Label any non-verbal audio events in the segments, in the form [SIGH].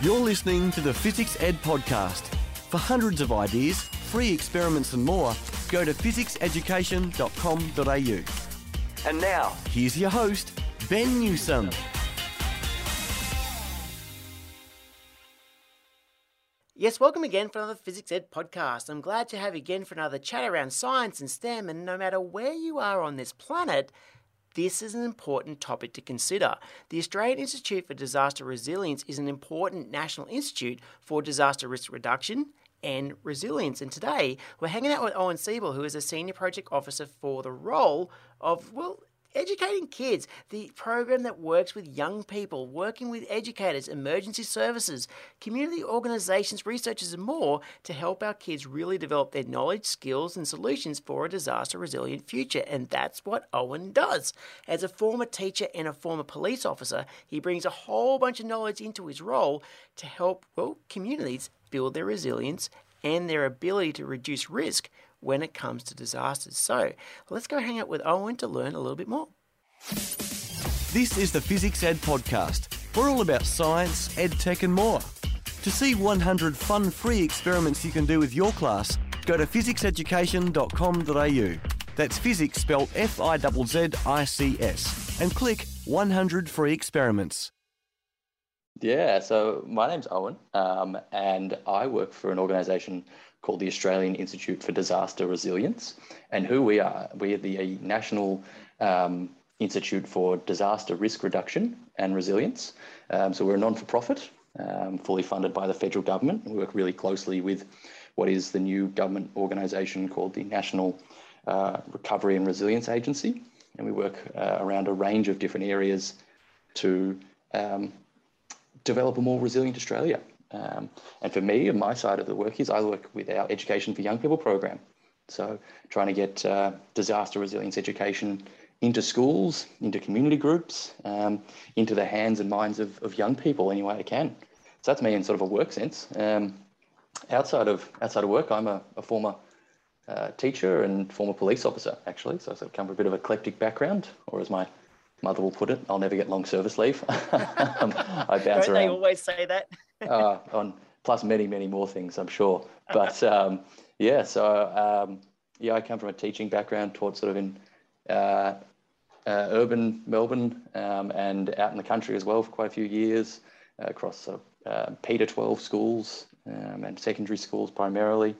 You're listening to the Fizzics Ed Podcast. For hundreds of ideas, free experiments, and more, go to fizzicseducation.com.au. And now, here's your host, Ben Newsome. Yes, welcome again for another Fizzics Ed podcast. I'm glad to have you again for another chat around science and STEM. And no matter where you are on this planet, this is an important topic to consider. The Australian Institute for Disaster Resilience is an important national institute for disaster risk reduction and resilience. And today we're hanging out with Owen Siebel, who is a senior project officer for the role of, well, Educating Kids, the program that works with young people, working with educators, emergency services, community organisations, researchers, and more to help our kids really develop their knowledge, skills, and solutions for a disaster resilient future. And that's what Owen does. As a former teacher and a former police officer, he brings a whole bunch of knowledge into his role to help, well, communities build their resilience and their ability to reduce risk when it comes to disasters. So let's go hang out with Owen to learn a little bit more. This is the Fizzics Ed Podcast. We're all about science, ed tech, and more. To see 100 fun free experiments you can do with your class, go to fizzicseducation.com.au. That's Fizzics spelled F I Z Z I C S. And click 100 free experiments. Yeah, so my name's Owen, um, and I work for an organisation called the Australian Institute for Disaster Resilience. And who we are, we are the National um, Institute for Disaster Risk Reduction and Resilience. Um, so we're a non for profit, um, fully funded by the federal government. We work really closely with what is the new government organisation called the National uh, Recovery and Resilience Agency. And we work uh, around a range of different areas to um, develop a more resilient Australia. Um, and for me, my side of the work is I work with our Education for Young People program. So trying to get uh, disaster resilience education into schools, into community groups, um, into the hands and minds of, of young people any way I can. So that's me in sort of a work sense. Um, outside of outside of work, I'm a, a former uh, teacher and former police officer, actually. So I sort of come from a bit of eclectic background, or as my mother will put it, I'll never get long service leave. [LAUGHS] um, I bounce Don't around. They always say that. Uh, on plus many, many more things, I'm sure. But um, yeah, so um, yeah, I come from a teaching background, taught sort of in uh, uh, urban Melbourne um, and out in the country as well for quite a few years uh, across uh, P to 12 schools um, and secondary schools primarily.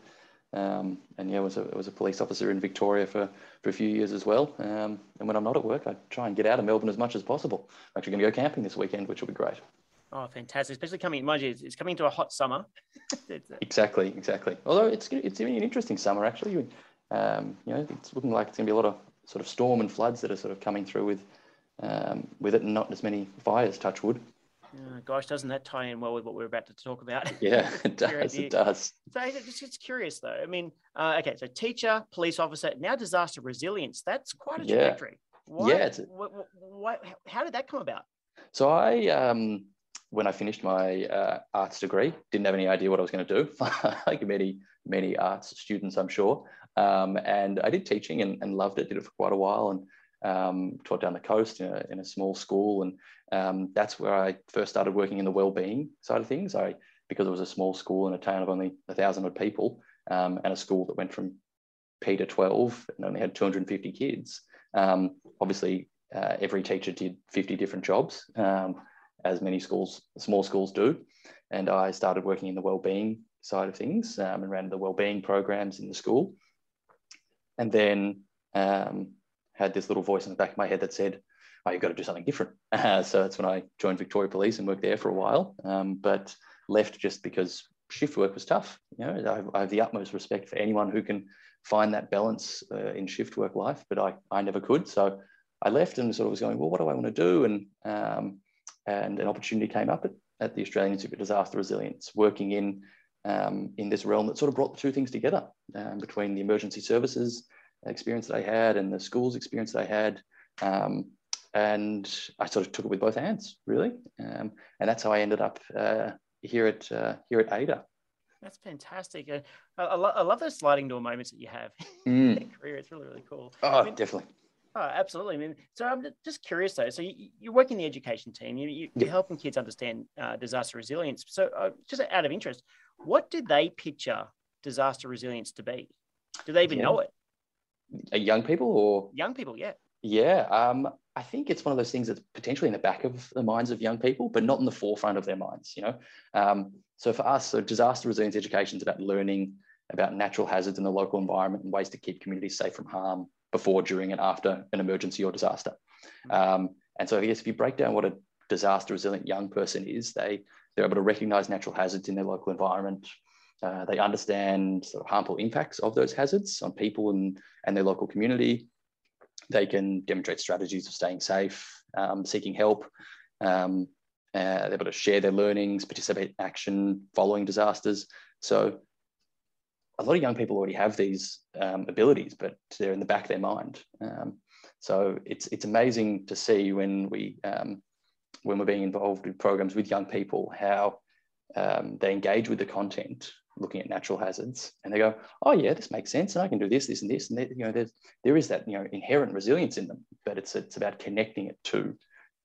Um, and yeah, was a, was a police officer in Victoria for, for a few years as well. Um, and when I'm not at work, I try and get out of Melbourne as much as possible. I'm actually going to go camping this weekend, which will be great. Oh, fantastic! Especially coming, mind you, it's coming to a hot summer. [LAUGHS] exactly, exactly. Although it's it's an interesting summer actually. Um, you know, it's looking like it's going to be a lot of sort of storm and floods that are sort of coming through with um, with it, and not as many fires. Touch wood. Oh, gosh, doesn't that tie in well with what we're about to talk about? [LAUGHS] Yeah, it does. it does. So it's just curious though. I mean, uh, okay, so teacher, police officer, now disaster resilience. That's quite a trajectory. Yeah. Why, yeah. What, what, how did that come about? So I, um, when I finished my uh, arts degree, didn't have any idea what I was going to do, [LAUGHS] like many many arts students, I'm sure. Um, and I did teaching and, and, loved it. Did it for quite a while and um, taught down the coast in a, in a small school. And um, that's where I first started working in the well-being side of things. I because it was a small school in a town of only a thousand odd people um, and a school that went from P to 12 and only had 250 kids. Um, obviously, uh, every teacher did 50 different jobs, um, as many schools, small schools do. And I started working in the well-being side of things um, and ran the well-being programs in the school. And then um, had this little voice in the back of my head that said, "Oh, you've got to do something different." [LAUGHS] Uh, so that's when I joined Victoria Police and worked there for a while, um, but left just because shift work was tough. You know, I have, I have, the utmost respect for anyone who can find that balance uh, in shift work life, but I, I never could. So I left and sort of was going, well, what do I want to do? And um, and an opportunity came up at, at the Australian Institute of Disaster Resilience, working in um, in this realm that sort of brought the two things together um, between the emergency services experience that I had and the schools experience that I had. Um, and I sort of took it with both hands, really. Um, and that's how I ended up uh, here at uh, here at AIDR. That's fantastic. I, I, lo- I, love those sliding door moments that you have [LAUGHS] mm. in career. It's really, really cool. Oh, I mean, definitely. Oh, absolutely. I mean, so I'm just curious though. So you, you work in the education team. You, you, are helping kids understand uh, disaster resilience. So uh, just out of interest, what did they picture disaster resilience to be? Do they even yeah. know it? young people or young people? Yeah. Yeah, um, I think it's one of those things that's potentially in the back of the minds of young people, but not in the forefront of their minds. You know, um, so for us, so disaster resilience education is about learning about natural hazards in the local environment and ways to keep communities safe from harm before, during, and after an emergency or disaster. Um, and so, I guess if you break down what a disaster resilient young person is, they they're able to recognise natural hazards in their local environment. Uh, they understand sort of harmful impacts of those hazards on people and, and their local community. They can demonstrate strategies of staying safe, um, seeking help. Um, uh, they're able to share their learnings, participate in action following disasters. So a lot of young people already have these um, abilities, but they're in the back of their mind. Um, so it's it's amazing to see when we um, when we're being involved in programs with young people how um, they engage with the content, looking at natural hazards, and they go, "Oh yeah, this makes sense, and I can do this, this, and this." And they, you know, there's there is that you know inherent resilience in them, but it's it's about connecting it to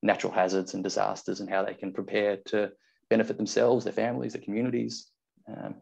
natural hazards and disasters and how they can prepare to benefit themselves, their families, their communities. Um,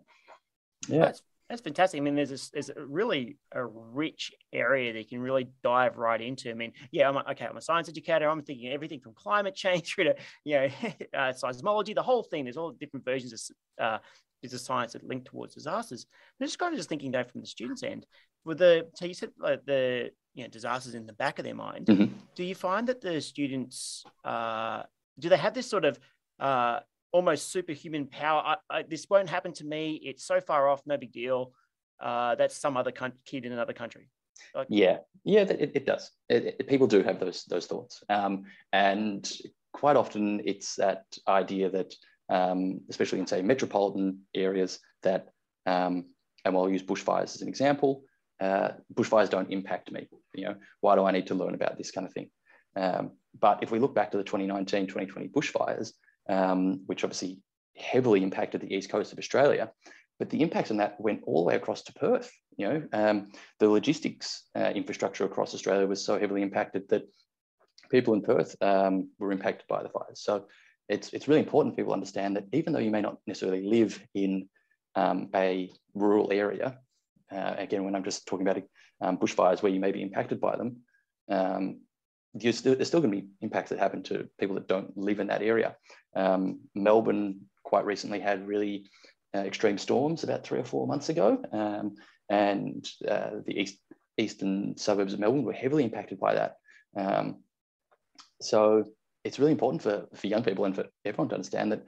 yeah. That's, that's fantastic. I mean, there's a, there's a really a rich area that you can really dive right into. I mean, yeah, I'm a, okay. I'm a science educator. I'm thinking everything from climate change [LAUGHS] through to you know [LAUGHS] uh, seismology, the whole thing. There's all different versions of uh, business science that link towards disasters. I'm just kind of just thinking though from the students' end, with the so you said like the you know disasters in the back of their mind. Mm-hmm. Do you find that the students uh, do they have this sort of uh, almost superhuman power? I, I, this won't happen to me. It's so far off, no big deal. Uh, that's some other con- kid in another country. Like, yeah, yeah, it, it does. It, it, people do have those those thoughts, um, and quite often it's that idea that, um, especially in say metropolitan areas, that um, and we'll use bushfires as an example uh, bushfires don't impact me. You know, why do I need to learn about this kind of thing? Um, but if we look back to the 2019, 2020 bushfires, um, which obviously heavily impacted the east coast of Australia, but the impacts on that went all the way across to Perth. You know, um, the logistics uh, infrastructure across Australia was so heavily impacted that people in Perth um, were impacted by the fires. So it's it's really important people understand that even though you may not necessarily live in um, a rural area, uh, again, when I'm just talking about um, bushfires where you may be impacted by them, um, still, there's still going to be impacts that happen to people that don't live in that area. Um, Melbourne quite recently had really uh, extreme storms about three or four months ago, um, and uh, the east, eastern suburbs of Melbourne were heavily impacted by that. Um, so it's really important for, for young people and for everyone to understand that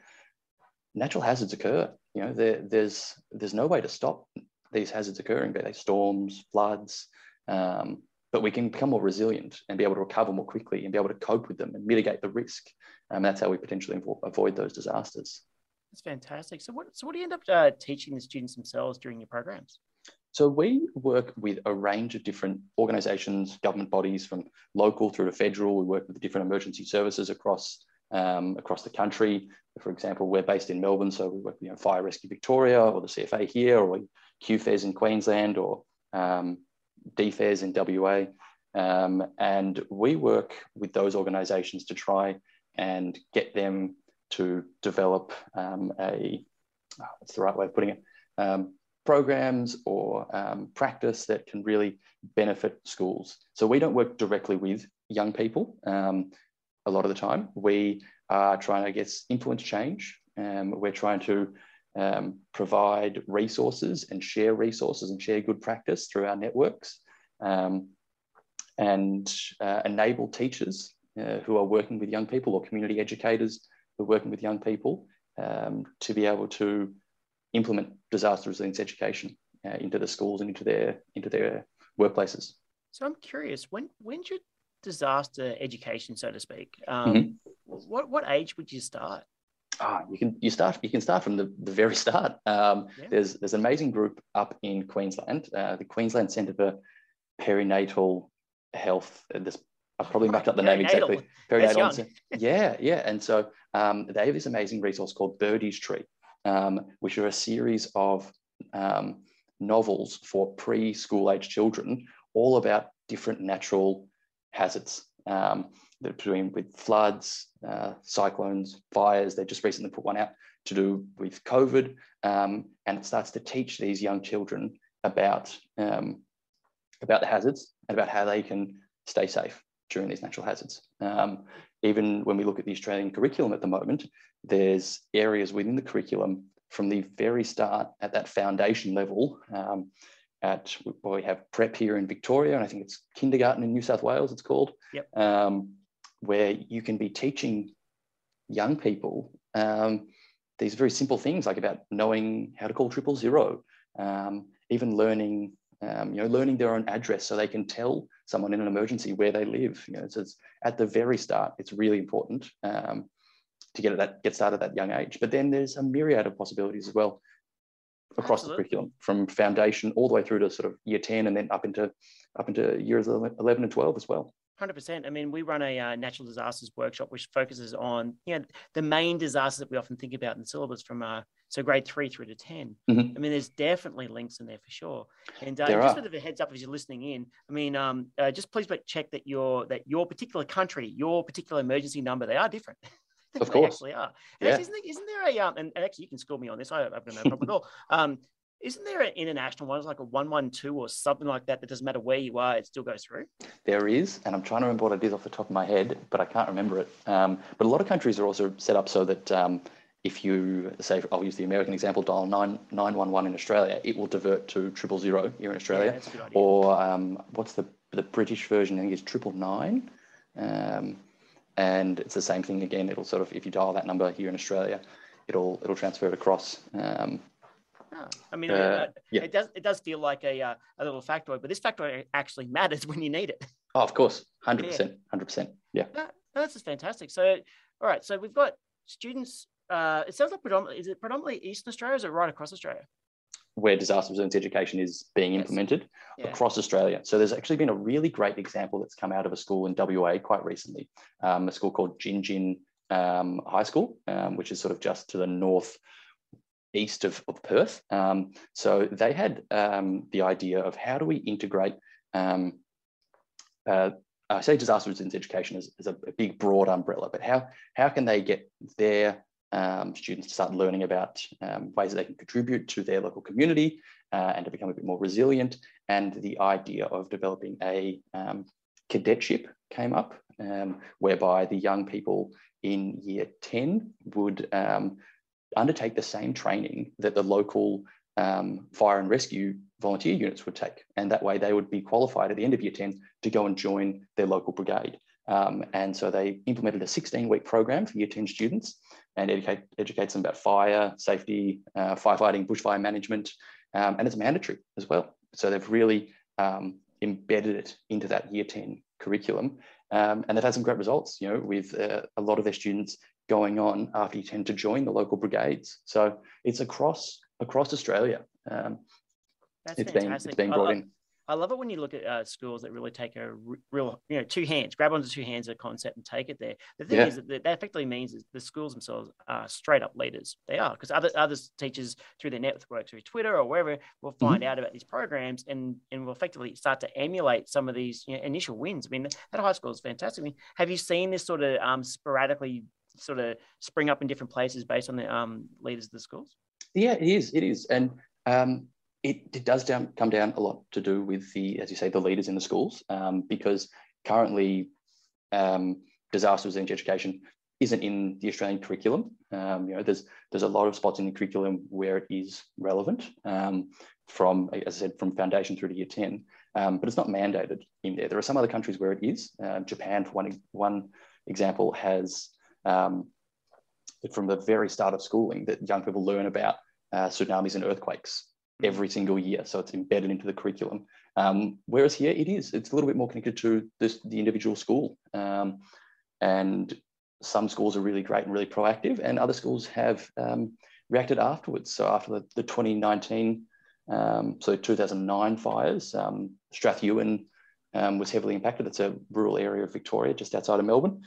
natural hazards occur. You know, there, there's there's no way to stop these hazards occurring, be they storms, floods, um, but we can become more resilient and be able to recover more quickly and be able to cope with them and mitigate the risk. And that's how we potentially avoid those disasters. That's fantastic. So what, so what do you end up uh, teaching the students themselves during your programs? So we work with a range of different organisations, government bodies, from local through to federal. We work with different emergency services across um, across the country. For example, we're based in Melbourne, so we work with you know, Fire Rescue Victoria or the CFA here, or QFES in Queensland or um, DFES in WA. Um, and we work with those organizations to try and get them to develop um, a, oh, what's the right way of putting it, um, programs or um, practice that can really benefit schools. So we don't work directly with young people um, a lot of the time. We are trying to, I guess, influence change. Um, we're trying to um, provide resources and share resources and share good practice through our networks um, and uh, enable teachers uh, who are working with young people or community educators who are working with young people um, to be able to implement disaster resilience education uh, into the schools and into their into their workplaces. So I'm curious, when when should disaster education, so to speak, um, mm-hmm. what what age would you start? Ah, you can you start you can start from the, the very start. Um, yeah. There's there's an amazing group up in Queensland, uh, the Queensland Centre for Perinatal Health. Uh, this I probably mucked up the name exactly. Perinatal. yeah, yeah. And so um, they have this amazing resource called Birdie's Tree, um, which are a series of um, novels for preschool age children, all about different natural hazards. Um, between with floods, uh, cyclones, fires. They just recently put one out to do with COVID, um, and it starts to teach these young children about um, about the hazards and about how they can stay safe during these natural hazards. Um, even when we look at the Australian curriculum at the moment, there's areas within the curriculum from the very start at that foundation level. Um, at well, we have prep here in Victoria, and I think it's kindergarten in New South Wales. It's called, yep. Where you can be teaching young people um, these very simple things, like about knowing how to call triple zero, um, even learning um, you know, learning their own address so they can tell someone in an emergency where they live. You know, so it's at the very start, it's really important um, to get that get started at that young age. But then there's a myriad of possibilities as well across Absolutely. the curriculum, from foundation all the way through to sort of year 10 and then up into up into years 11 and 12 as well. Hundred percent. I mean, we run a uh, natural disasters workshop which focuses on you know the main disasters that we often think about in the syllabus from uh, so grade three through to 10 mm-hmm. I mean, there's definitely links in there for sure. And uh, just a bit of a heads up as you're listening in. I mean, um, uh, just please check that your that your particular country, your particular emergency number, they are different. [LAUGHS] of course, actually are. Yeah. Actually, isn't, there, isn't there a um, and, and, actually you can school me on this. I, have no problem at all. Um, isn't there an international one? It's like a 112 or something like that that doesn't matter where you are, it still goes through? There is, and I'm trying to remember what it is off the top of my head, but I can't remember it. Um, but a lot of countries are also set up so that um, if you say, I'll use the American example, dial 9, 911 in Australia, it will divert to triple zero here in Australia. Yeah, or um, what's the, the British version? I think it's triple nine. Um, and it's the same thing again. It'll sort of, if you dial that number here in Australia, it'll it'll transfer it across. Um, I mean, uh, uh, yeah. it does it does feel like a uh, a little factoid, but this factoid actually matters [LAUGHS] when you need it. Oh, of course, hundred percent, hundred percent. Yeah, no, that's just fantastic. So, all right, so we've got students. Uh, it sounds like predominantly is it predominantly Eastern Australia, or is it right across Australia? Where disaster resilience education is being yes. implemented yeah. across Australia. So there's actually been a really great example that's come out of a school in WA quite recently, um, a school called Gin um, High School, um, which is sort of just to the north east of, of Perth. Um, so they had um, the idea of how do we integrate, um, uh, I say disaster resilience education is, is a, a, big broad umbrella, but how, how can they get their um, students to start learning about um, ways that they can contribute to their local community uh, and to become a bit more resilient. And the idea of developing a um, cadetship came up, whereby the young people in year 10 would um, undertake the same training that the local um, fire and rescue volunteer units would take. And that way they would be qualified at the end of year 10 to go and join their local brigade. Um, and so they implemented a 16 week program for year 10 students and educate, educates them about fire, safety, uh, firefighting, bushfire management, um, and it's mandatory as well. So they've really um, embedded it into that year 10 curriculum. Um, and they've had some great results, you know, with uh, a lot of their students going on after you tend to join the local brigades. So it's across across Australia. Um, That's it's fantastic. been it's been brought in. I love it when you look at uh, schools that really take a real, you know, two hands, grab onto two hands a concept and take it there. The thing yeah. is that that effectively means is the schools themselves are straight up leaders. They are because other other teachers through their network, through Twitter or wherever, will mm-hmm. find mm-hmm. out about these programs and and will effectively start to emulate some of these you know, initial wins. I mean, that high school is fantastic. I mean, have you seen this sort of um, sporadically sort of spring up in different places based on the um, leaders of the schools? Yeah, it is. It is, and um, it, it, does down, come down a lot to do with the, as you say, the leaders in the schools, um, because currently um, disaster resilience education isn't in the Australian curriculum. Um, you know, there's there's a lot of spots in the curriculum where it is relevant, um, from as I said, from foundation through to year ten, but it's not mandated in there. There are some other countries where it is. Uh, Japan, for one one example, has um, from the very start of schooling that young people learn about uh, tsunamis and earthquakes hmm. every single year. So it's embedded into the curriculum. Um, whereas here it is, it's a little bit more connected to this, the individual school. Um, and some schools are really great and really proactive, and other schools have um, reacted afterwards. So after the, the 2019, um, so 2009 fires, um, Strathewen um, was heavily impacted. It's a rural area of Victoria, just outside of Melbourne.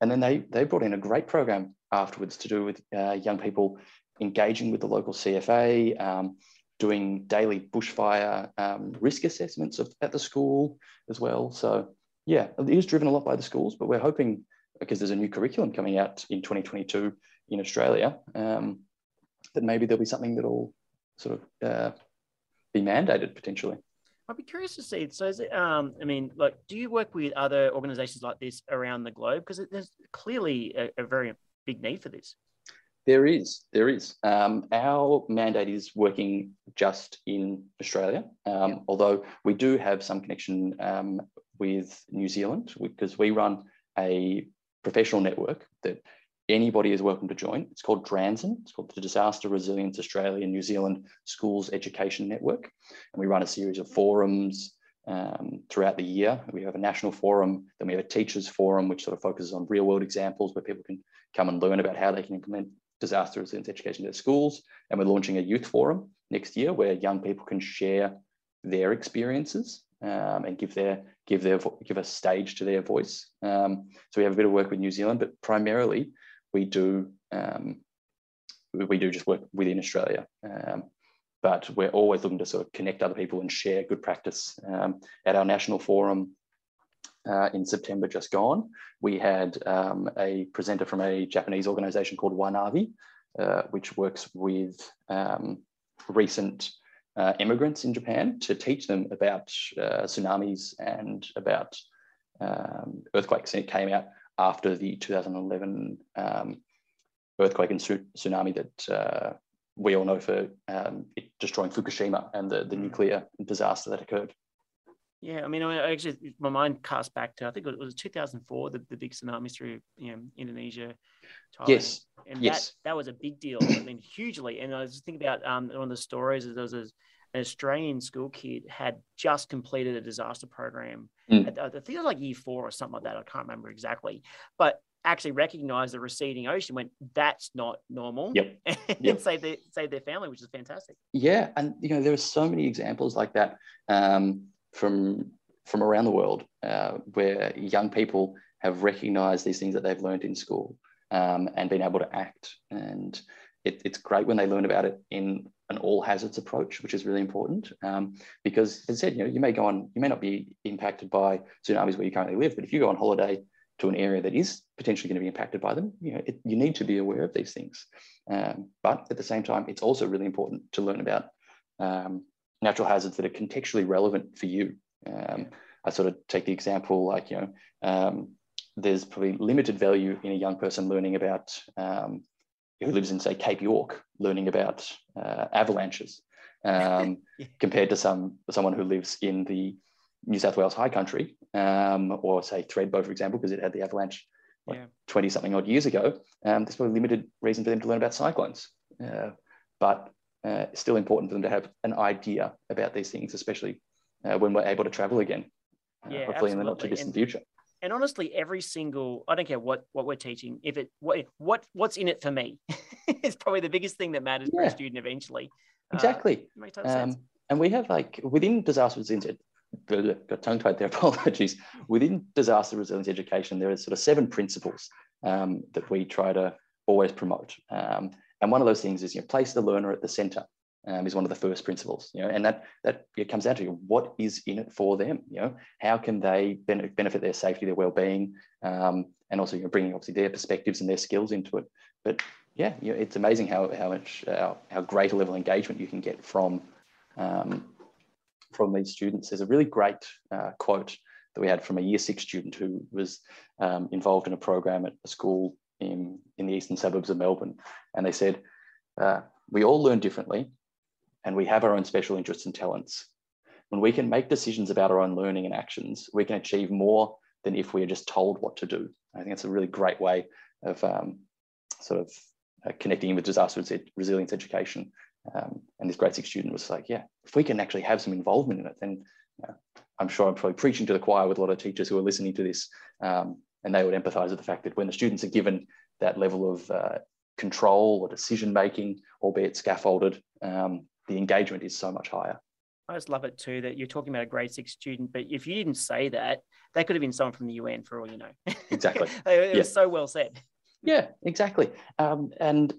And then they, they brought in a great program afterwards to do with uh, young people engaging with the local CFA, um, doing daily bushfire um, risk assessments of, at the school as well. So Yeah, it is driven a lot by the schools, but we're hoping because there's a new curriculum coming out in 2022 in Australia um, that maybe there'll be something that'll sort of uh, be mandated potentially. I'd be curious to see. So, is it, um, I mean, like, do you work with other organizations like this around the globe? Because there's clearly a, a, very big need for this. There is, there is. Um, our mandate is working just in Australia, um, yeah. although we do have some connection um, with New Zealand because we run a professional network that anybody is welcome to join. It's called DRANZSEN. It's called the Disaster Resilience Australia New Zealand Schools Education Network. And we run a series of forums um, throughout the year. We have a national forum, then we have a teachers forum, which sort of focuses on real world examples where people can come and learn about how they can implement disaster resilience education in their schools. And we're launching a youth forum next year where young people can share their experiences um, and give their give their give a stage to their voice. Um, so we have a bit of work with New Zealand, but primarily we do um, we do just work within Australia. Um, but we're always looking to sort of connect other people and share good practice. Um, at our national forum uh, in September just gone, we had um, a presenter from a Japanese organization called Wanavi, uh, which works with um, recent uh, immigrants in Japan to teach them about uh, tsunamis and about um, earthquakes. And it came out after the 2011 um, earthquake and tsunami that uh, we all know for um, destroying Fukushima and the, the mm. nuclear disaster that occurred. Yeah, I mean, I actually, my mind cast back to I think it was 2004, the, the big tsunami through you know Indonesia. Thailand. Yes, and yes, that that was a big deal. I mean, hugely. And I was just thinking about um, one of the stories. There was a, an Australian school kid had just completed a disaster program. Mm. At, I think it was like year four or something like that. I can't remember exactly, but actually recognized the receding ocean went that's not normal yep. [LAUGHS] and yep. save their save their family which is fantastic yeah and you know there are so many examples like that um, from from around the world uh, where young people have recognized these things that they've learned in school um, and been able to act and it, it's great when they learn about it in an all hazards approach, which is really important. Um, because as I said, you know, you may go on, you may not be impacted by tsunamis where you currently live, but if you go on holiday to an area that is potentially going to be impacted by them, you know, it, you need to be aware of these things. Um, but at the same time, it's also really important to learn about um, natural hazards that are contextually relevant for you. Um, I sort of take the example like, you know, um, there's probably limited value in a young person learning about um, who lives in, say, Cape York, learning about uh, avalanches, um, [LAUGHS] yeah. compared to some someone who lives in the New South Wales High Country, um, or say Thredbo, for example, because it had the avalanche like 20 something odd years ago. Um, there's probably limited reason for them to learn about cyclones, uh, but uh, it's still important for them to have an idea about these things, especially uh, when we're able to travel again, uh, yeah, hopefully absolutely. in the not too distant and, future and honestly every single i don't care what what we're teaching if it what what what's in it for me [LAUGHS] is probably the biggest thing that matters yeah. for a student eventually. Uh, exactly. uh, makes total um, sense. and we have like within disaster resilience got tongue tied there [LAUGHS] apologies. Within disaster resilience education there are sort of seven principles um, that we try to always promote. Um, and one of those things is you know place the learner at the center um, is one of the first principles, you know, and that that it comes down to what is in it for them, you know, how can they ben- benefit their safety, their well-being, um, and also you know, bringing obviously their perspectives and their skills into it. But yeah, you know, it's amazing how how much uh, how great a level of engagement you can get from um, from these students. There's a really great uh, quote that we had from a year six student who was um, involved in a program at a school in in the eastern suburbs of Melbourne, and they said. Uh, we all learn differently and we have our own special interests and talents. When we can make decisions about our own learning and actions, we can achieve more than if we are just told what to do. I think it's a really great way of um, sort of uh, connecting with disaster resilience education. Um, and this grade six student was like, yeah, if we can actually have some involvement in it, then I'm sure I'm probably preaching to the choir with a lot of teachers who are listening to this. Um, and they would empathize with the fact that when the students are given that level of uh, control or decision making, albeit scaffolded, um, the engagement is so much higher. I just love it too that you're talking about a grade six student, but if you didn't say that, that could have been someone from the UN for all you know. [LAUGHS] Exactly. [LAUGHS] it yeah. was so well said. Yeah, exactly. Um, and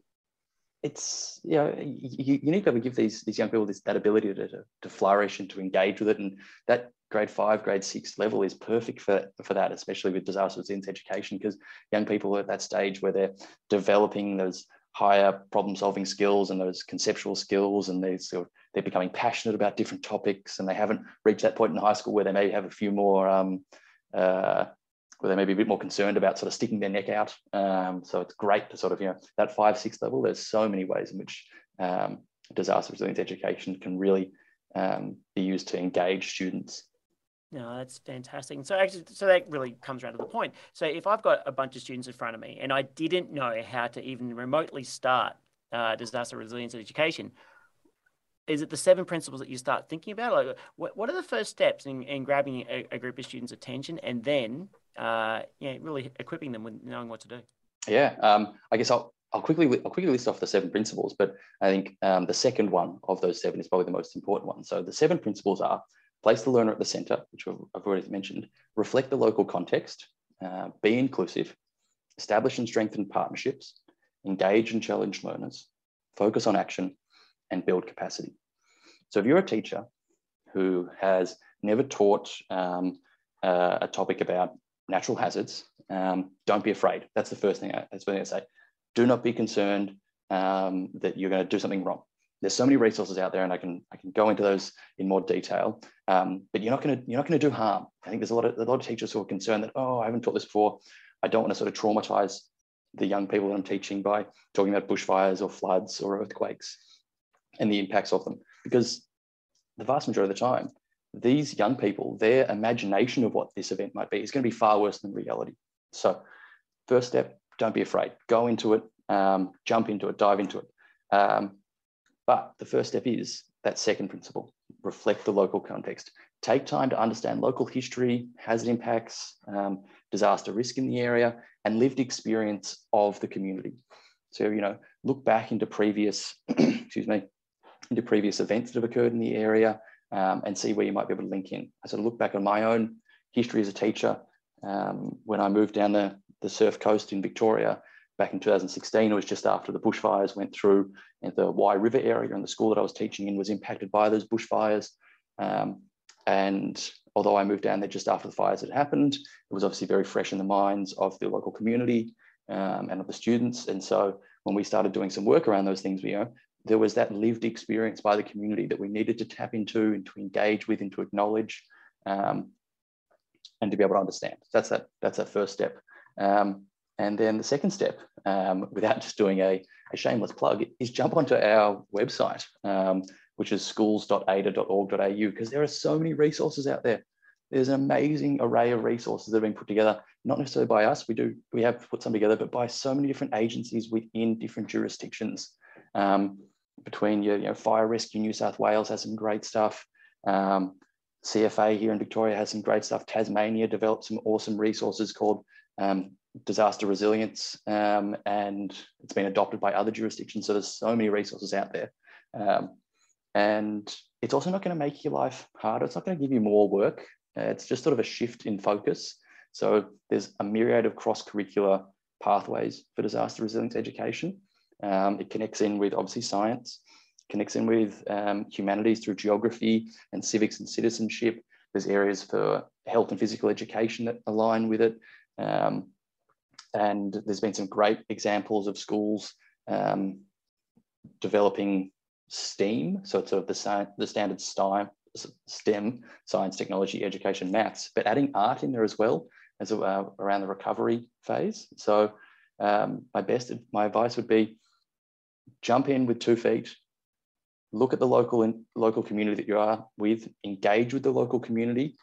it's you know you, you need to be able to give these these young people this that ability to, to, to flourish and to engage with it, and that grade five, grade six level is perfect for, for that, especially with disaster resilience education, because young people are at that stage where they're developing those higher problem solving skills and those conceptual skills and they sort of, they're becoming passionate about different topics and they haven't reached that point in high school where they may have a few more um, uh, where they may be a bit more concerned about sort of sticking their neck out. Um, so it's great to sort of you know that five six level there's so many ways in which um, disaster resilience education can really um, be used to engage students no, that's fantastic. So actually, so that really comes around to the point. So if I've got a bunch of students in front of me and I didn't know how to even remotely start uh, disaster resilience education, is it the seven principles that you start thinking about? Like, what, what are the first steps in, in grabbing a, a group of students' attention and then, uh, yeah, really equipping them with knowing what to do? Yeah, um, I guess I'll I'll quickly I'll quickly list off the seven principles, but I think um, the second one of those seven is probably the most important one. So the seven principles are place the learner at the center, which I've already mentioned, reflect the local context, uh, be inclusive, establish and strengthen partnerships, engage and challenge learners, focus on action, and build capacity. So if you're a teacher who has never taught um, uh, a topic about natural hazards, um, don't be afraid. That's the first thing I, that's what I say. Do not be concerned um, that you're going to do something wrong there's so many resources out there and I can I can go into those in more detail. Um, but you're not going to you're not going to do harm. I think there's a lot of a lot of teachers who are concerned that oh I haven't taught this before. I don't want to sort of traumatize the young people that I'm teaching by talking about bushfires or floods or earthquakes and the impacts of them because the vast majority of the time these young people their imagination of what this event might be is going to be far worse than reality. So first step don't be afraid go into it um, jump into it dive into it. Um, but the first step is that second principle reflect the local context. Take time to understand local history, hazard impacts, um, disaster risk in the area, and lived experience of the community. So, you know, look back into previous, [CLEARS THROAT] excuse me, into previous events that have occurred in the area um, and see where you might be able to link in. I sort of look back on my own history as a teacher. Um, when I moved down the, the surf coast in Victoria, back in 2016. It was just after the bushfires went through and the Wye River area and the school that I was teaching in was impacted by those bushfires. Um, and although I moved down there just after the fires had happened, it was obviously very fresh in the minds of the local community um, and of the students. And so when we started doing some work around those things, you know, there was that lived experience by the community that we needed to tap into and to engage with and to acknowledge um, and to be able to understand. That's that, that's that first step. Um, and then the second step, um, without just doing a, a, shameless plug, is jump onto our website, um, which is schools.aidr.org.au, because there are so many resources out there. There's an amazing array of resources that have been put together, not necessarily by us, we do, we have put some together, but by so many different agencies within different jurisdictions. Um, between your, you know, Fire Rescue New South Wales has some great stuff. Um, CFA here in Victoria has some great stuff. Tasmania developed some awesome resources called um, disaster resilience, um, and it's been adopted by other jurisdictions. So there's so many resources out there. Um, and it's also not going to make your life harder. It's not going to give you more work. Uh, it's just sort of a shift in focus. So there's a myriad of cross-curricular pathways for disaster resilience education. Um, it connects in with obviously science, connects in with um, humanities through geography and civics and citizenship. There's areas for health and physical education that align with it. Um, and there's been some great examples of schools um, developing STEAM, so it's sort of the, the standard STEM, STEM, science, technology, education, maths, but adding art in there as well as uh, around the recovery phase. So um, my best, my advice would be jump in with two feet, look at the local and local community that you are with, engage with the local community,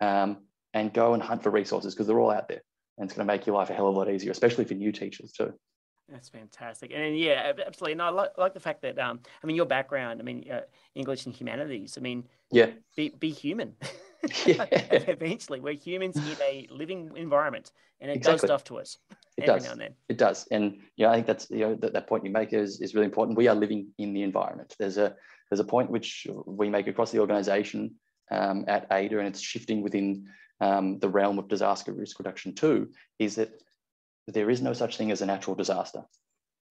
um, and go and hunt for resources because they're all out there and it's going to make your life a hell of a lot easier, especially for new teachers too. That's fantastic, and yeah, absolutely. And I like, like the fact that, um, I mean, your background, I mean, uh, English and humanities. I mean, yeah, be be human. [LAUGHS] [LAUGHS] Yeah. Eventually, we're humans in a living environment, and it exactly. does stuff to us. It does. It does, and you know, I think that's you know that, that point you make is is really important. We are living in the environment. There's a there's a point which we make across the organisation um, at AIDR, and it's shifting within um, the realm of disaster risk reduction too, is that there is no such thing as a natural disaster.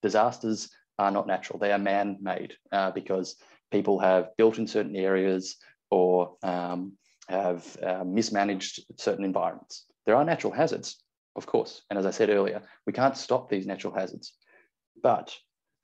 Disasters are not natural, they are man-made uh, because people have built in certain areas or um, have uh, mismanaged certain environments. There are natural hazards, of course. And as I said earlier, we can't stop these natural hazards. But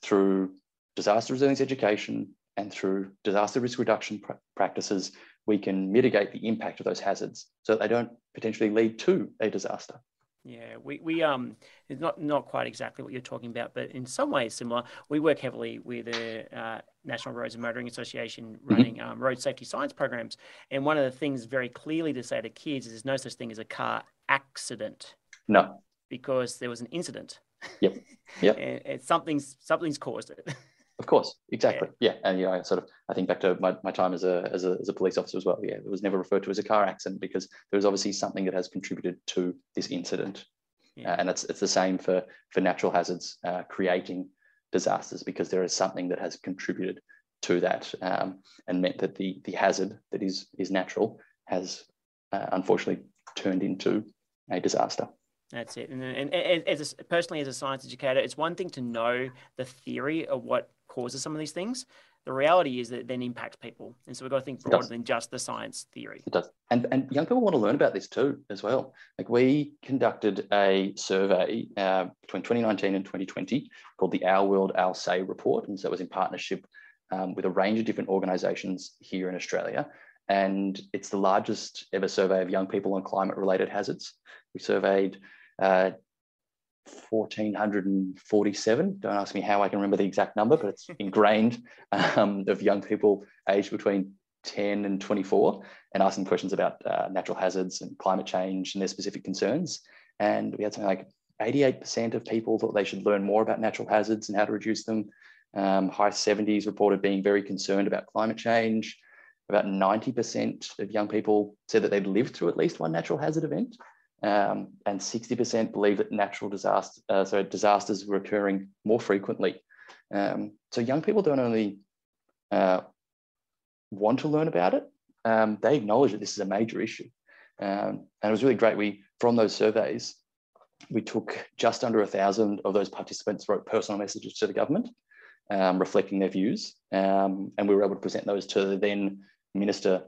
through disaster resilience education and through disaster risk reduction pr- practices, we can mitigate the impact of those hazards so that they don't potentially lead to a disaster. Yeah, we, we um it's not not quite exactly what you're talking about, but in some ways similar. We work heavily with the uh, National Roads and Motoring Association mm-hmm. running mm-hmm. um, road safety science programs, and one of the things very clearly to say to kids is there's no such thing as a car accident. No, because there was an incident. Yep. Yep. [LAUGHS] and, and something's something's caused it. [LAUGHS] Of course, exactly. Yeah. yeah. And you know, I sort of I think back to my, my time as a, as a as a police officer as well. Yeah, it was never referred to as a car accident because there was obviously something that has contributed to this incident. Yeah. Uh, and it's it's the same for for natural hazards uh, creating disasters because there is something that has contributed to that um, and meant that the the hazard that is is natural has uh, unfortunately turned into a disaster. That's it. And, and, and as a, personally, as a science educator, it's one thing to know the theory of what causes some of these things. The reality is that it then impacts people. And so we've got to think broader than just the science theory. It does. And, and young people want to learn about this too, as well. Like we conducted a survey uh, between 2019 and 2020 called the Our World, Our Say report. And so it was in partnership um, with a range of different organizations here in Australia. And it's the largest ever survey of young people on climate related hazards. We surveyed uh, 1447. Don't ask me how I can remember the exact number, but it's [LAUGHS] ingrained um, of young people aged between 10 and 24 and asking questions about uh, natural hazards and climate change and their specific concerns. And we had something like 88% of people thought they should learn more about natural hazards and how to reduce them. Um, high 70s reported being very concerned about climate change. About 90% of young people said that they'd lived through at least one natural hazard event um, and 60% believe that natural disaster, uh, so disasters were occurring more frequently. Um, so young people don't only uh, want to learn about it, um, they acknowledge that this is a major issue. Um, and it was really great. We, from those surveys, we took just under a thousand of those participants wrote personal messages to the government, um, reflecting their views. Um, and we were able to present those to the then Minister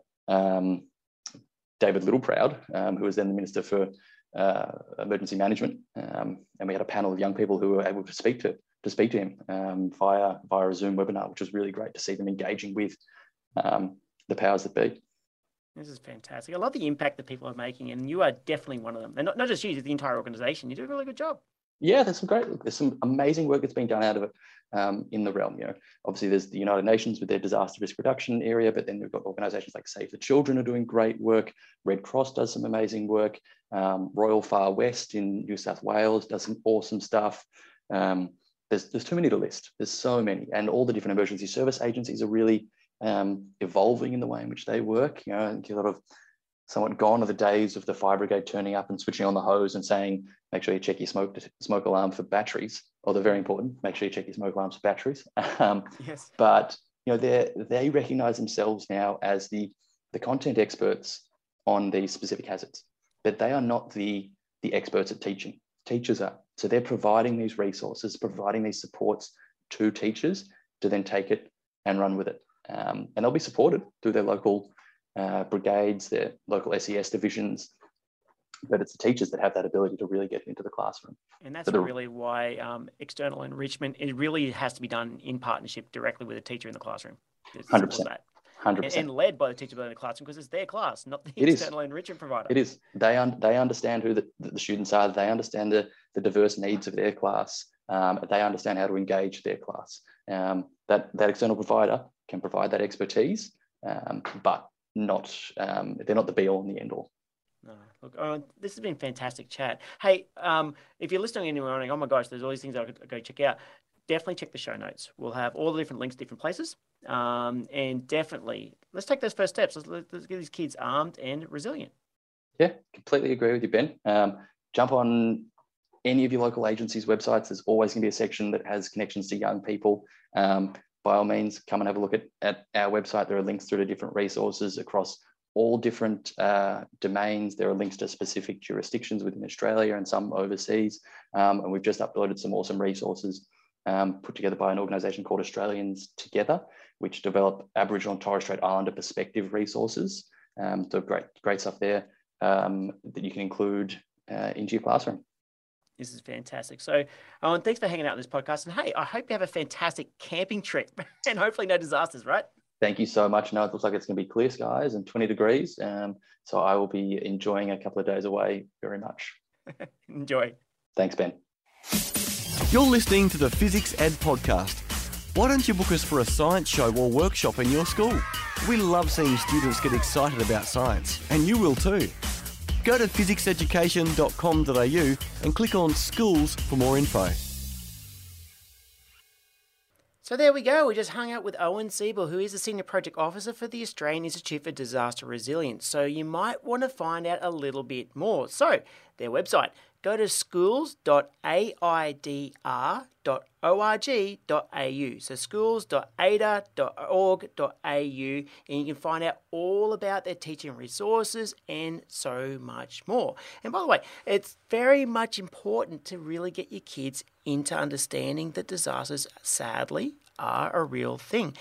David Littleproud, um, who was then the Minister for uh, Emergency Management, um, and we had a panel of young people who were able to speak to to speak to him um, via via a Zoom webinar, which was really great to see them engaging with um, the powers that be. This is fantastic. I love the impact that people are making, and you are definitely one of them. And not, not just you, the entire organization. You do a really good job. Yeah, there's some great, there's some amazing work that's been done out of it um, in the realm. You know, obviously there's the United Nations with their disaster risk reduction area, but then we've got organisations like Save the Children are doing great work. Red Cross does some amazing work. Um, Royal Far West in New South Wales does some awesome stuff. Um, there's there's too many to list. There's so many, and all the different emergency service agencies are really um, evolving in the way in which they work. You know, a lot of somewhat gone are the days of the fire brigade turning up and switching on the hose and saying, make sure you check your smoke smoke alarm for batteries. Or they're very important. Make sure you check your smoke alarms for batteries. [LAUGHS] Um, yes. But you know, they they recognise themselves now as the the content experts on these specific hazards, but they are not the the experts at teaching. Teachers are. So they're providing these resources, providing these supports to teachers to then take it and run with it. Um, and they'll be supported through their local uh, brigades, their local SES divisions, but it's the teachers that have that ability to really get into the classroom. And that's the, really why um, external enrichment it really has to be done in partnership directly with a teacher in the classroom. Hundred percent. Hundred percent. And led by the teacher in the classroom because it's their class, not the it external is. enrichment provider. It is. They un- they understand who the, the students are. They understand the, the diverse needs of their class. Um, they understand how to engage their class. Um, that that external provider can provide that expertise, um, but not um, they're not the be all and the end all. No, look, oh, this has been fantastic chat. Hey, um, if you're listening and you're oh my gosh, there's all these things I could go check out. Definitely check the show notes. We'll have all the different links, different places, um, and definitely let's take those first steps. Let's, let's get these kids armed and resilient. Yeah, completely agree with you, Ben. Um, jump on any of your local agencies' websites. There's always going to be a section that has connections to young people. Um, by all means, come and have a look at, at our website. There are links through to different resources across all different uh, domains. There are links to specific jurisdictions within Australia and some overseas. Um, and we've just uploaded some awesome resources um, put together by an organisation called Australians Together, which develop Aboriginal and Torres Strait Islander perspective resources Um, so great, great stuff there um, that you can include uh, into your classroom. This is fantastic. So, Owen, thanks for hanging out on this podcast. And hey, I hope you have a fantastic camping trip [LAUGHS] and hopefully no disasters, right? Thank you so much. No, it looks like it's going to be clear skies and 20 degrees. Um, so I will be enjoying a couple of days away very much. [LAUGHS] Enjoy. Thanks, Ben. You're listening to the Fizzics Ed Podcast. Why don't you book us for a science show or workshop in your school? We love seeing students get excited about science, and you will too. Go to fizzicseducation.com.au and click on Schools for more info. So there we go. We just hung out with Owen Siebel, who is a Senior Project Officer for the Australian Institute for Disaster Resilience. So you might want to find out a little bit more. So their website, go to schools.aidr.org.au. So schools.aidr.org.au, and you can find out all about their teaching resources and so much more. And by the way, it's very much important to really get your kids into understanding that disasters, sadly, are a real thing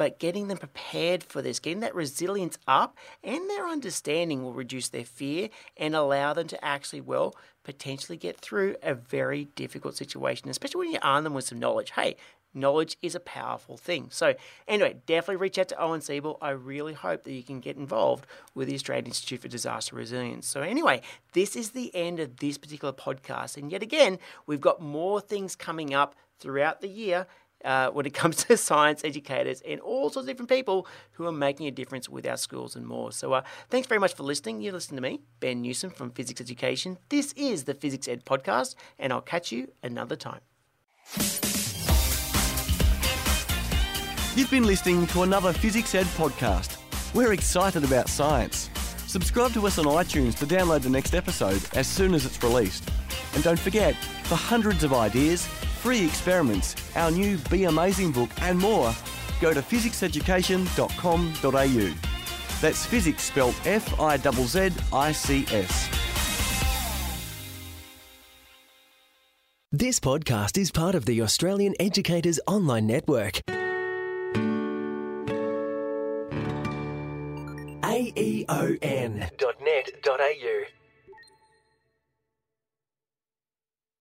but getting them prepared for this, getting that resilience up and their understanding will reduce their fear and allow them to actually, well, potentially get through a very difficult situation, especially when you arm them with some knowledge. Hey, knowledge is a powerful thing. So, anyway, definitely reach out to Owen Siebel. I really hope that you can get involved with the Australian Institute for Disaster Resilience. So, anyway, this is the end of this particular podcast. And yet again, we've got more things coming up throughout the year uh, when it [LAUGHS] comes to science educators and all sorts of different people who are making a difference with our schools and more. So, uh, thanks very much for listening. You listen to me, Ben Newsome from Fizzics Education. This is the Fizzics Ed podcast, and I'll catch you another time. You've been listening to another Fizzics Ed podcast. We're excited about science. Subscribe to us on iTunes to download the next episode as soon as it's released. And don't forget, for hundreds of ideas, free experiments, our new Be Amazing book, and more, go to fizzicseducation.com.au. That's Fizzics spelled F I Z Z I C S. This podcast is part of the Australian Educators Online Network. aeon.net.au